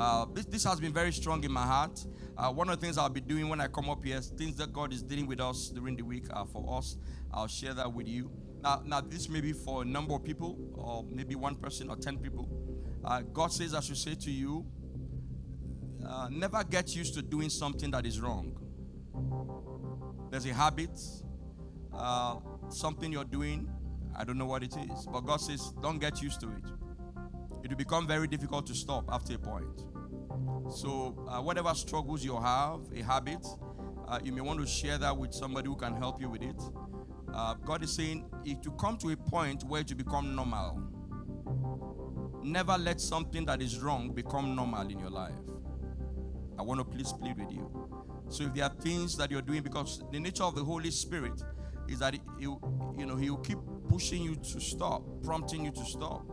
Uh, this, this has been very strong in my heart. Uh, one of the things I'll be doing when I come up here, things that God is dealing with us during the week uh, for us, I'll share that with you. Now, now, this may be for a number of people, or maybe one person or ten people. Uh, God says, I should say to you, uh, never get used to doing something that is wrong. There's a habit, something you're doing, I don't know what it is, but God says, don't get used to it. It will become very difficult to stop after a point. So, uh, whatever struggles you have, a habit, uh, you may want to share that with somebody who can help you with it. Uh, God is saying if you come to a point where you become normal. Never let something that is wrong become normal in your life. I want to please plead with you. So if there are things that you're doing, because the nature of the Holy Spirit is that he, you know, He will keep pushing you to stop, prompting you to stop.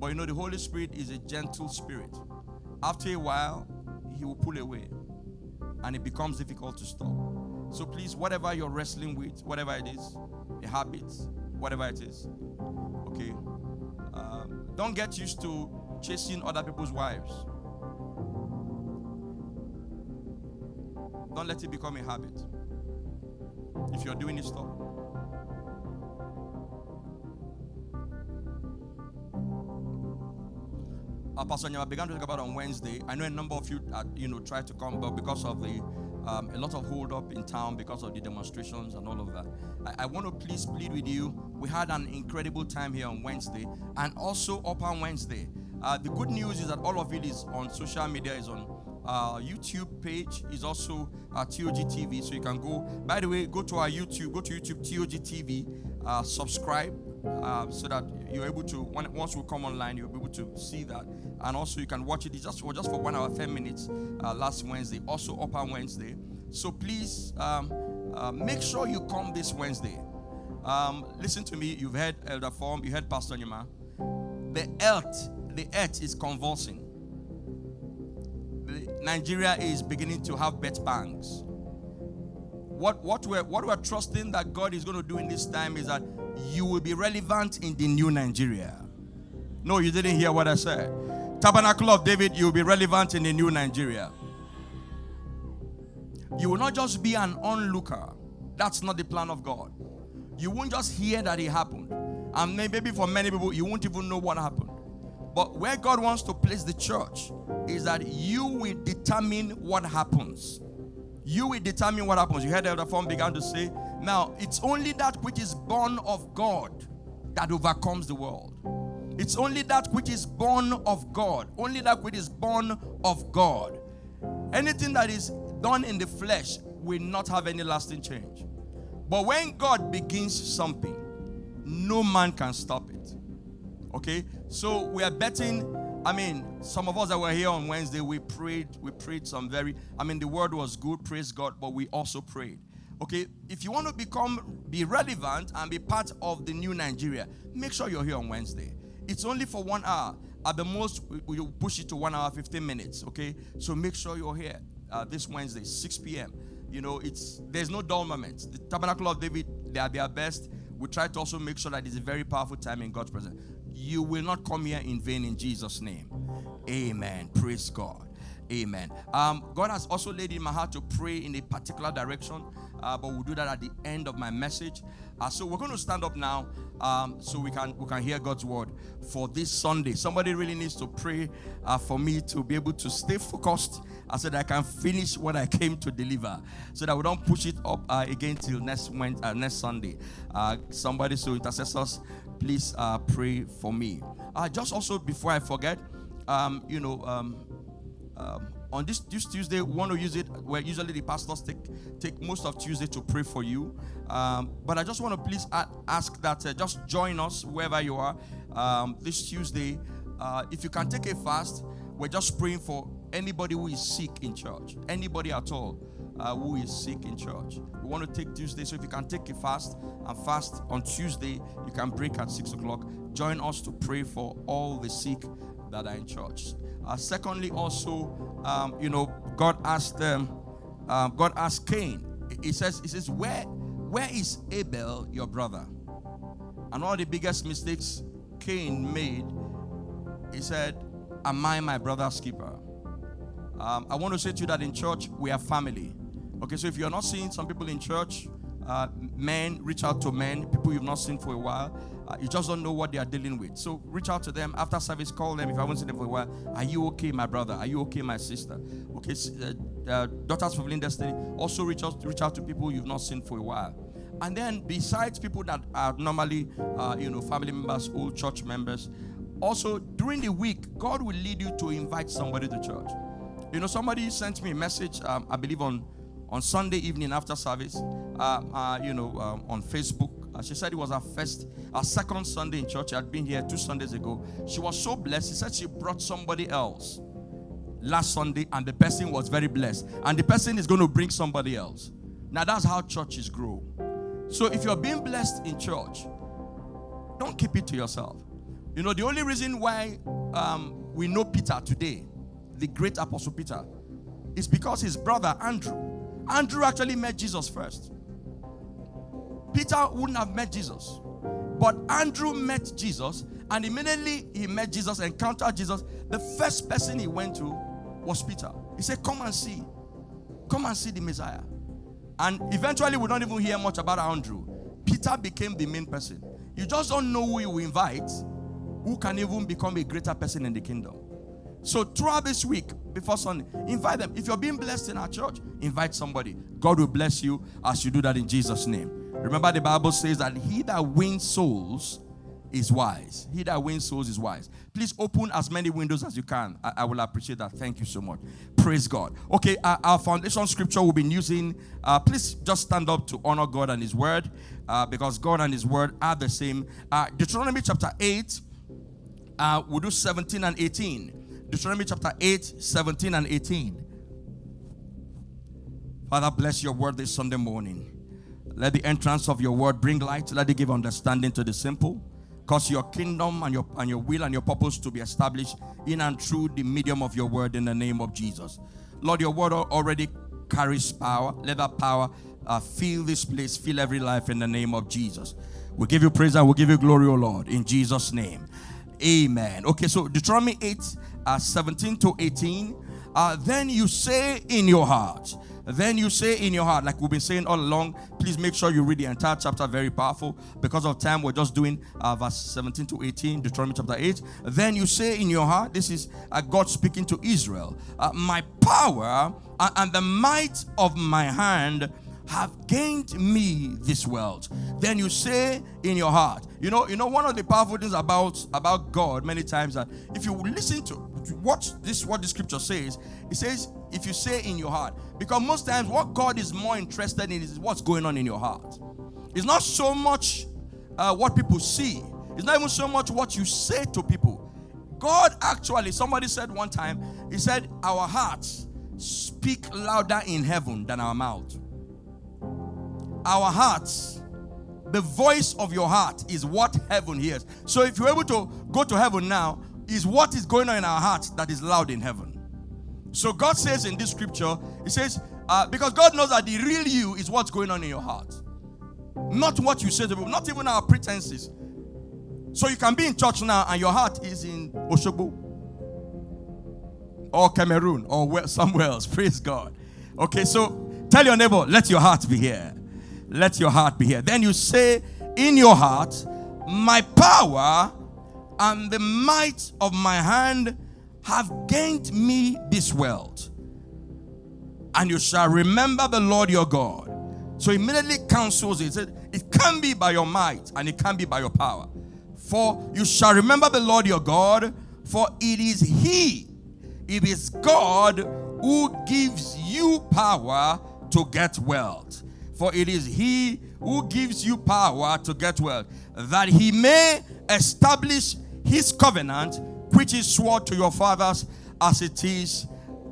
But you know, the Holy Spirit is a gentle spirit. After a while, He will pull away, and it becomes difficult to stop. So please, whatever you're wrestling with, whatever it is, a habit, whatever it is, okay, uh, don't get used to chasing other people's wives. Don't let it become a habit. If you're doing it, stop. Uh, Pastor Nyama began to talk about on Wednesday. I know a number of you, uh, you know, tried to come, but because of the um, a lot of hold up in town because of the demonstrations and all of that. I, I, want to please plead with you. We had an incredible time here on Wednesday and also up on Wednesday. Uh, the good news is that all of it is on social media, is on uh, YouTube page, is also uh, TOG TV. So you can go, by the way, go to our YouTube, go to YouTube TOG TV, uh, subscribe uh, so that you're able to, when, once we come online, you'll be able to see that and also you can watch it just for just for one hour, ten minutes uh, last Wednesday, also upper Wednesday. So please um, uh, make sure you come this Wednesday. Um, listen to me. You've heard Elder Form. You heard Pastor Nyama. The earth, the earth is convulsing. Nigeria is beginning to have bet banks. What what we're what we're trusting that God is going to do in this time is that you will be relevant in the new Nigeria. No, you didn't hear what I said. Tabernacle of David, you will be relevant in the new Nigeria. You will not just be an onlooker. That's not the plan of God. You won't just hear that it happened. And maybe for many people, you won't even know what happened. But where God wants to place the church is that you will determine what happens. You will determine what happens. You heard Elder Form began to say, now it's only that which is born of God that overcomes the world. It's only that which is born of God. Only that which is born of God. Anything that is done in the flesh will not have any lasting change. But when God begins something, no man can stop it. Okay? So we are betting. I mean, some of us that were here on Wednesday, we prayed, we prayed some very, I mean, the word was good, praise God, but we also prayed. Okay, if you want to become, be relevant and be part of the new Nigeria, make sure you're here on Wednesday. It's only for one hour. At the most, we will push it to one hour, 15 minutes. Okay? So make sure you're here uh, this Wednesday, 6 p.m. You know, it's there's no dull moments. The Tabernacle of David, they are their best. We try to also make sure that it's a very powerful time in God's presence. You will not come here in vain in Jesus' name. Amen. Praise God. Amen. Um, God has also laid in my heart to pray in a particular direction, uh, but we'll do that at the end of my message. Uh, so we're going to stand up now, um, so we can we can hear God's word for this Sunday. Somebody really needs to pray uh, for me to be able to stay focused. so that I can finish what I came to deliver, so that we don't push it up uh, again till next Wednesday, uh, next Sunday. Uh, somebody, so intercessors, please uh, pray for me. just also before I forget, um, you know. Um, um, on this, this Tuesday, we want to use it where usually the pastors take take most of Tuesday to pray for you. Um, but I just want to please ask that uh, just join us wherever you are um, this Tuesday. Uh, if you can take a fast, we're just praying for anybody who is sick in church, anybody at all uh, who is sick in church. We want to take Tuesday, so if you can take a fast and fast on Tuesday, you can break at six o'clock. Join us to pray for all the sick that are in church. Uh, secondly, also, um, you know, God asked them, um, God asked Cain. He says, He says, Where where is Abel, your brother? And one of the biggest mistakes Cain made, he said, Am I my brother's keeper? Um, I want to say to you that in church, we are family. Okay, so if you're not seeing some people in church, uh, men, reach out to men, people you've not seen for a while. Uh, you just don't know what they are dealing with. So reach out to them after service, call them if I haven't seen them for a while. Are you okay, my brother? Are you okay, my sister? Okay, uh, uh, Daughters Fulfilling Destiny, also reach out, reach out to people you've not seen for a while. And then, besides people that are normally, uh, you know, family members, old church members, also during the week, God will lead you to invite somebody to church. You know, somebody sent me a message, um, I believe on on Sunday evening after service, uh, you know, um, on Facebook. She said it was her first, her second Sunday in church. She had been here two Sundays ago. She was so blessed. She said she brought somebody else last Sunday, and the person was very blessed. And the person is going to bring somebody else. Now that's how churches grow. So if you're being blessed in church, don't keep it to yourself. You know, the only reason why um, we know Peter today, the great apostle Peter, is because his brother Andrew Andrew actually met Jesus first. Peter wouldn't have met Jesus. But Andrew met Jesus, and immediately he met Jesus, encountered Jesus. The first person he went to was Peter. He said, Come and see. Come and see the Messiah. And eventually, we don't even hear much about Andrew. Peter became the main person. You just don't know who you invite, who can even become a greater person in the kingdom. So throughout this week, before Sunday, invite them. If you're being blessed in our church, invite somebody. God will bless you as you do that in Jesus' name. Remember, the Bible says that he that wins souls is wise. He that wins souls is wise. Please open as many windows as you can. I, I will appreciate that. Thank you so much. Praise God. Okay, uh, our foundation scripture we've been using. Uh, please just stand up to honor God and His word uh, because God and His word are the same. Uh, Deuteronomy chapter 8, uh, we'll do 17 and 18. Deuteronomy chapter 8, 17 and 18. Father, bless your word this Sunday morning. Let the entrance of your word bring light. Let it give understanding to the simple. Cause your kingdom and your, and your will and your purpose to be established in and through the medium of your word in the name of Jesus. Lord, your word already carries power. Let that power uh, fill this place, fill every life in the name of Jesus. We give you praise and we give you glory, O Lord, in Jesus' name. Amen. Okay, so Deuteronomy 8 uh, 17 to 18. Uh, then you say in your heart, then you say in your heart, like we've been saying all along, please make sure you read the entire chapter, very powerful. Because of time, we're just doing uh, verse 17 to 18, Deuteronomy chapter 8. Then you say in your heart, this is uh, God speaking to Israel, uh, my power and the might of my hand have gained me this world. Then you say in your heart, you know, you know, one of the powerful things about about God many times that if you listen to watch this, what the scripture says, it says, if you say in your heart, because most times what God is more interested in is what's going on in your heart. It's not so much uh, what people see. It's not even so much what you say to people. God actually, somebody said one time, he said, Our hearts speak louder in heaven than our mouth our hearts, the voice of your heart is what heaven hears. So if you're able to go to heaven now, is what is going on in our hearts that is loud in heaven. So God says in this scripture, He says, uh, because God knows that the real you is what's going on in your heart, not what you say to people, not even our pretenses. So you can be in church now and your heart is in Osogbo or Cameroon or somewhere else. Praise God. Okay, so tell your neighbor, let your heart be here let your heart be here. Then you say in your heart, My power and the might of my hand have gained me this world. And you shall remember the Lord your God. So immediately counsels it. Said, it can be by your might and it can be by your power. For you shall remember the Lord your God, for it is He, it is God who gives you power to get wealth. For it is he who gives you power to get wealth, that he may establish his covenant, which is sworn to your fathers as it is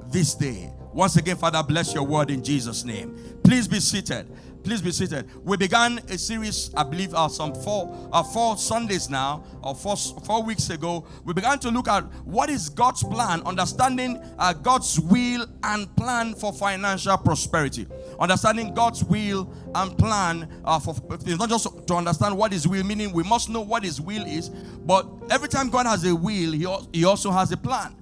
this day. Once again, Father, bless your word in Jesus' name. Please be seated. Please be seated. We began a series, I believe, uh, some four, uh, four Sundays now, or four, four weeks ago. We began to look at what is God's plan, understanding uh, God's will and plan for financial prosperity. Understanding God's will and plan uh, for not just to understand what His will, meaning we must know what His will is, but every time God has a will, He, he also has a plan.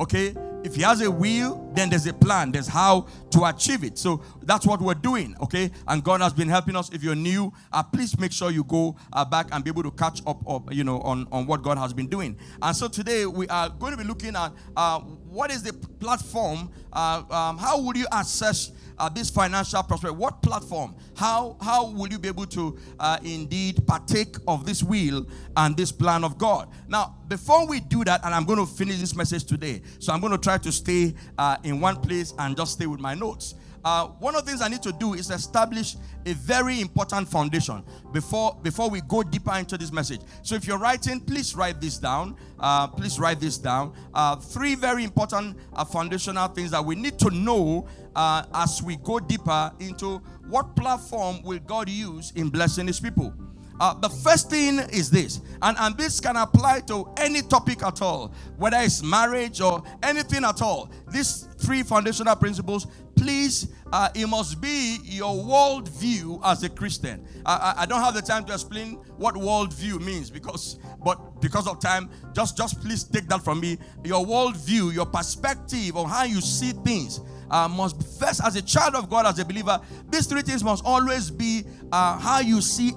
Okay, if he has a will, then there's a plan. There's how to achieve it. So that's what we're doing, okay? And God has been helping us. If you're new, uh, please make sure you go uh, back and be able to catch up, up, you know, on, on what God has been doing. And so today we are going to be looking at uh, what is the platform? Uh, um, how would you assess uh, this financial prosperity? What platform? How how will you be able to uh, indeed partake of this will and this plan of God? Now, before we do that, and I'm going to finish this message today, so I'm going to try to stay uh, in one place and just stay with my notes. Uh, one of the things I need to do is establish a very important foundation before before we go deeper into this message. So if you're writing, please write this down. Uh, please write this down. Uh, three very important uh, foundational things that we need to know uh, as we go deeper into what platform will God use in blessing His people. Uh, the first thing is this, and, and this can apply to any topic at all, whether it's marriage or anything at all. These three foundational principles, please, uh, it must be your worldview as a Christian. I, I, I don't have the time to explain what worldview means because, but because of time, just just please take that from me. Your worldview, your perspective on how you see things uh, must first, as a child of God, as a believer, these three things must always be uh, how you see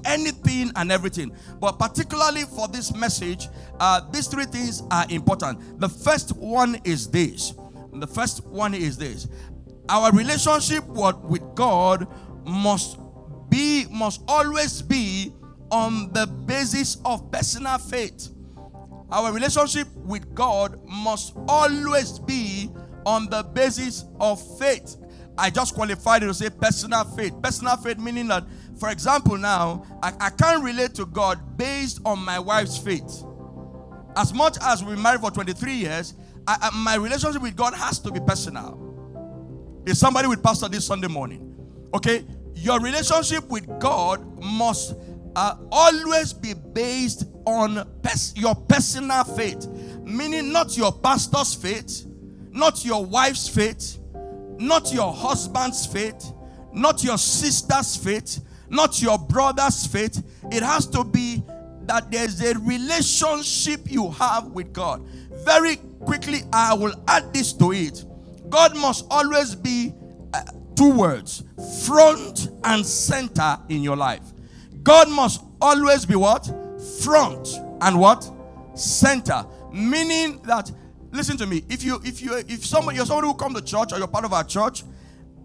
and everything. But particularly for this message, uh, these three things are important. The first one is this. The first one is this. Our relationship with God must be, must always be on the basis of personal faith. Our relationship with God must always be on the basis of faith. I just qualified it to say personal faith. Personal faith meaning that, for example, now I, I can't relate to God based on my wife's faith. As much as we married for 23 years, I, I, my relationship with God has to be personal. Is somebody with pastor this Sunday morning? Okay, your relationship with God must uh, always be based on pers- your personal faith, meaning not your pastor's faith, not your wife's faith, not your husband's faith, not your sister's faith, not your brother's faith. It has to be that there's a relationship you have with God. Very quickly, I will add this to it. God must always be uh, two words front and center in your life. God must always be what? Front and what? Center. Meaning that listen to me. If you if you if someone you're someone who come to church or you're part of our church,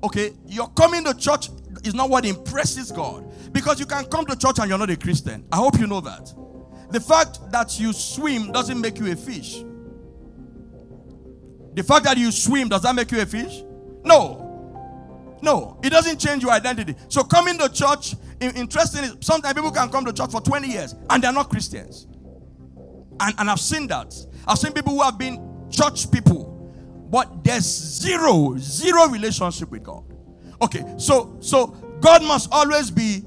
okay, you're coming to church is not what impresses God. Because you can come to church and you're not a Christian. I hope you know that. The fact that you swim doesn't make you a fish. The fact that you swim does that make you a fish? No. No, it doesn't change your identity. So coming to church, interesting sometimes people can come to church for 20 years and they're not Christians. And, and I've seen that. I've seen people who have been church people, but there's zero, zero relationship with God. Okay, so so God must always be.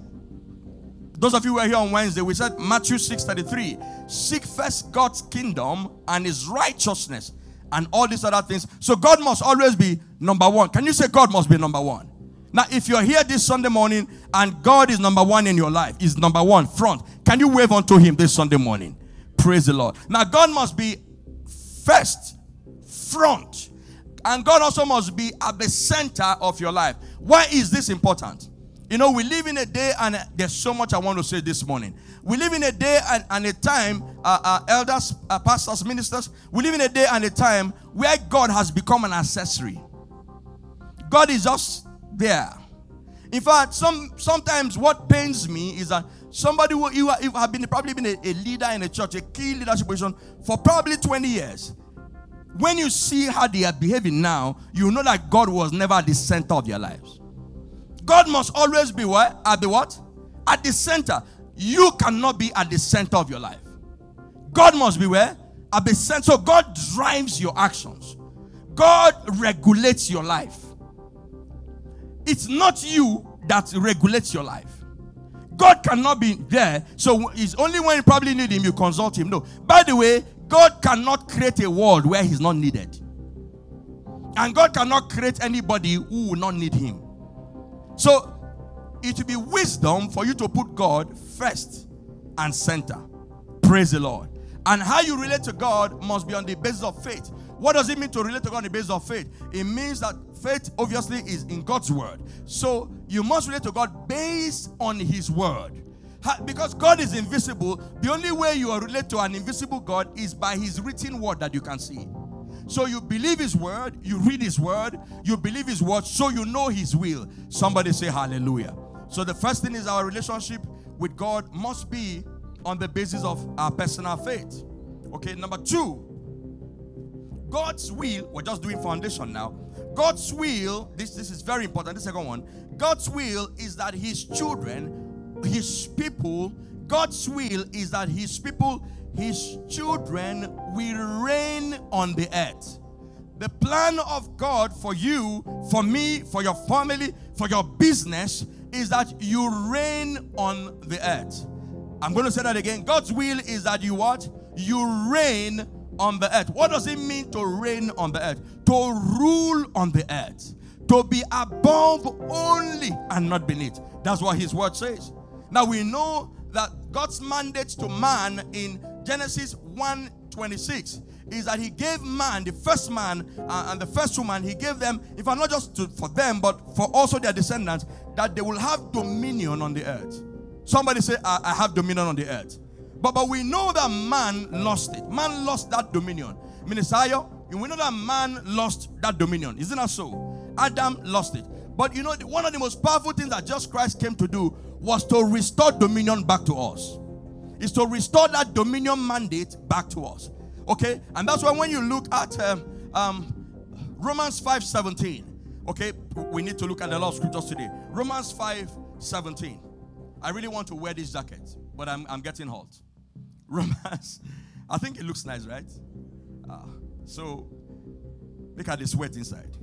Those of you who here on Wednesday, we said Matthew 6:33. Seek first God's kingdom and his righteousness and all these other things. So God must always be number one. Can you say God must be number one? Now, if you're here this Sunday morning and God is number one in your life, is number one front, can you wave unto him this Sunday morning? Praise the Lord. Now, God must be first, front. And God also must be at the center of your life. Why is this important? You know, we live in a day, and there's so much I want to say this morning. We live in a day and, and a time, uh, uh, elders, uh, pastors, ministers, we live in a day and a time where God has become an accessory. God is just there. In fact, some sometimes what pains me is that somebody who you have been probably been a, a leader in a church, a key leadership position for probably 20 years. When you see how they are behaving now, you know that God was never at the center of their lives. God must always be what? At the what? At the center. You cannot be at the center of your life. God must be where? At the center. So God drives your actions. God regulates your life. It's not you that regulates your life. God cannot be there. So it's only when you probably need him, you consult him. No. By the way, God cannot create a world where he's not needed. And God cannot create anybody who will not need him. So it will be wisdom for you to put God first and center. Praise the Lord. And how you relate to God must be on the basis of faith. What does it mean to relate to God on the basis of faith? It means that faith obviously is in God's word. So you must relate to God based on His word. Because God is invisible, the only way you are relate to an invisible God is by His written word that you can see. So you believe His word, you read His word, you believe His word, so you know His will. Somebody say hallelujah. So the first thing is our relationship with God must be on the basis of our personal faith. Okay, number two, God's will, we're just doing foundation now. God's will, this, this is very important. The second one, God's will is that His children, His people, God's will is that His people, His children will reign on the earth. The plan of God for you, for me, for your family, for your business is that you reign on the earth. I'm going to say that again. God's will is that you what? You reign on the earth. What does it mean to reign on the earth? To rule on the earth. To be above only and not beneath. That's what his word says. Now we know that God's mandate to man in Genesis 1 26 is that he gave man, the first man uh, and the first woman, he gave them, if I'm not just to, for them, but for also their descendants, that they will have dominion on the earth. Somebody say, I, I have dominion on the earth. But, but we know that man lost it. Man lost that dominion. Minister, we know that man lost that dominion. Isn't that so? Adam lost it. But you know, one of the most powerful things that just Christ came to do was to restore dominion back to us. Is to restore that dominion mandate back to us. Okay? And that's why when you look at um, um, Romans 5 17, okay, we need to look at a lot of scriptures today. Romans 5 17. I really want to wear this jacket, but I'm, I'm getting hot. Romans. I think it looks nice, right? Uh, so look at the sweat inside.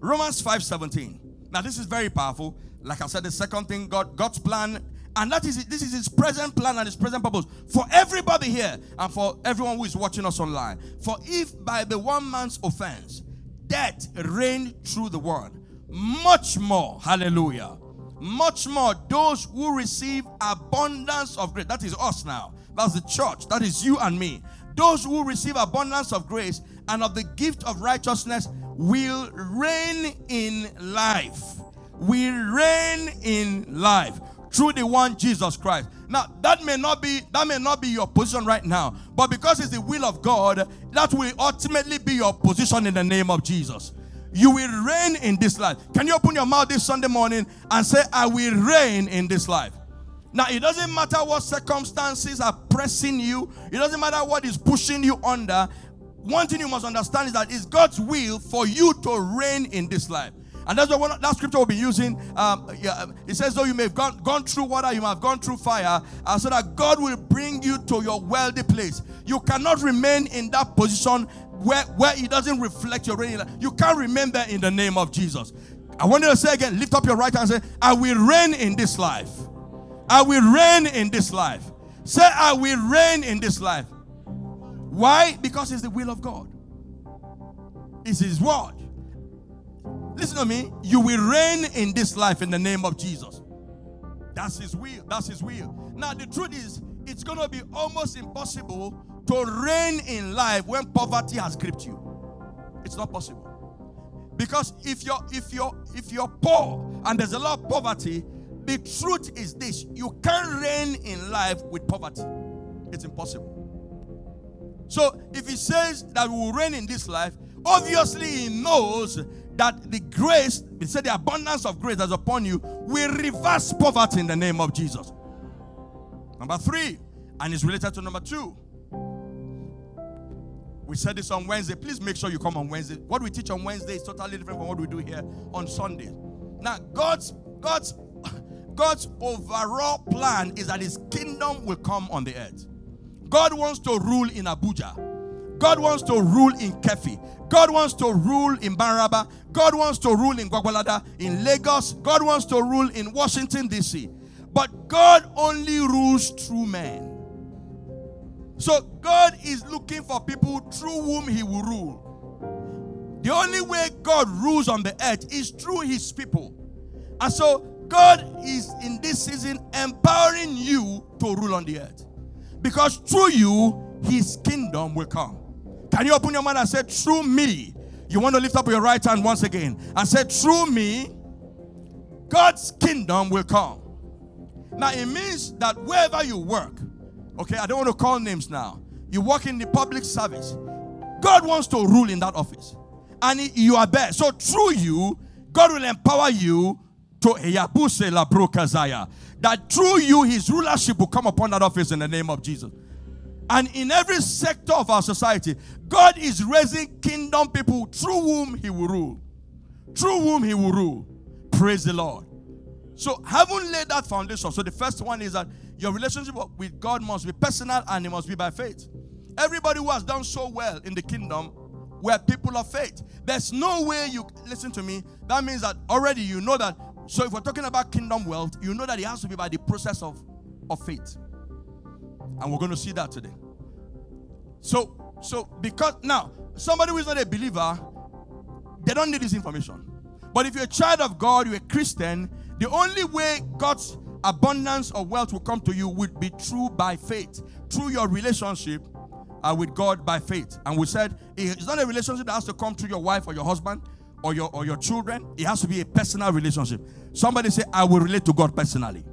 Romans 5 17. Now, this is very powerful. Like I said, the second thing, God, God's plan, and that is this is his present plan and his present purpose for everybody here and for everyone who is watching us online. For if by the one man's offense death reigned through the world, much more, hallelujah, much more those who receive abundance of grace. That is us now. That's the church. That is you and me. Those who receive abundance of grace and of the gift of righteousness will reign in life. Will reign in life through the one Jesus Christ. Now that may not be that may not be your position right now, but because it's the will of God, that will ultimately be your position in the name of Jesus. You will reign in this life. Can you open your mouth this Sunday morning and say, I will reign in this life? Now, it doesn't matter what circumstances are pressing you, it doesn't matter what is pushing you under. One thing you must understand is that it's God's will for you to reign in this life. And that's what that scripture will be using. Um, yeah, it says, though you may have gone, gone through water, you may have gone through fire, uh, so that God will bring you to your wealthy place. You cannot remain in that position where, where it doesn't reflect your reign. You can't remain there in the name of Jesus. I want you to say again, lift up your right hand and say, I will reign in this life. I will reign in this life. Say, I will reign in this life. Why? Because it's the will of God, it's His word. Listen to me. You will reign in this life in the name of Jesus. That's His will. That's His will. Now, the truth is, it's going to be almost impossible to reign in life when poverty has gripped you. It's not possible. Because if you're if you're if you're poor and there's a lot of poverty, the truth is this you can't reign in life with poverty, it's impossible. So, if he says that we will reign in this life, obviously he knows that the grace, he said the abundance of grace that's upon you will reverse poverty in the name of Jesus. Number three, and it's related to number two. We said this on Wednesday. Please make sure you come on Wednesday. What we teach on Wednesday is totally different from what we do here on Sunday. Now, God's God's God's overall plan is that his kingdom will come on the earth. God wants to rule in Abuja. God wants to rule in Keffi. God wants to rule in Baraba. God wants to rule in Gwagwalada, in Lagos. God wants to rule in Washington, D.C. But God only rules through men. So God is looking for people through whom He will rule. The only way God rules on the earth is through His people. And so God is in this season empowering you to rule on the earth. Because through you, his kingdom will come. Can you open your mouth and say, Through me? You want to lift up your right hand once again and say, Through me, God's kingdom will come. Now, it means that wherever you work, okay, I don't want to call names now, you work in the public service, God wants to rule in that office. And you are there. So, through you, God will empower you to. That through you, his rulership will come upon that office in the name of Jesus. And in every sector of our society, God is raising kingdom people through whom he will rule. Through whom he will rule. Praise the Lord. So, having laid that foundation, so the first one is that your relationship with God must be personal and it must be by faith. Everybody who has done so well in the kingdom were people of faith. There's no way you listen to me. That means that already you know that. So, if we're talking about kingdom wealth, you know that it has to be by the process of, of faith. And we're going to see that today. So, so because now somebody who is not a believer, they don't need this information. But if you're a child of God, you're a Christian, the only way God's abundance of wealth will come to you would be through by faith, through your relationship uh, with God by faith. And we said it's not a relationship that has to come through your wife or your husband or your or your children. It has to be a personal relationship. Somebody say, I will relate to God personally.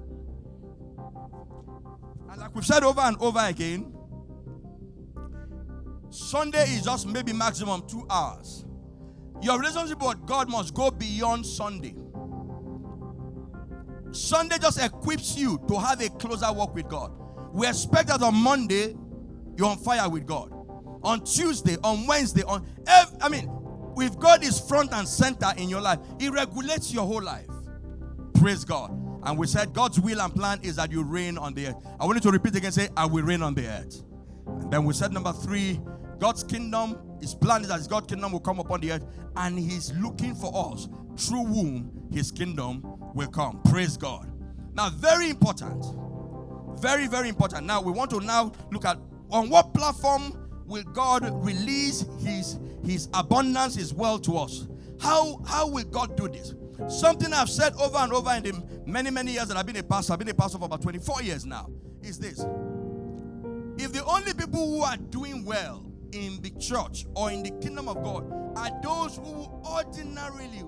We've said over and over again, Sunday is just maybe maximum two hours. Your relationship with God must go beyond Sunday. Sunday just equips you to have a closer walk with God. We expect that on Monday, you're on fire with God. On Tuesday, on Wednesday, on every, I mean, with God is front and center in your life, it regulates your whole life. Praise God. And we said God's will and plan is that you reign on the earth. I want you to repeat again, say, I will reign on the earth. And then we said number three, God's kingdom, his plan is that his God's kingdom will come upon the earth, and he's looking for us through whom his kingdom will come. Praise God. Now, very important. Very, very important. Now, we want to now look at on what platform will God release his, his abundance, his wealth to us? How, how will God do this? Something I've said over and over in the many, many years that I've been a pastor, I've been a pastor for about 24 years now, is this. If the only people who are doing well in the church or in the kingdom of God are those who ordinarily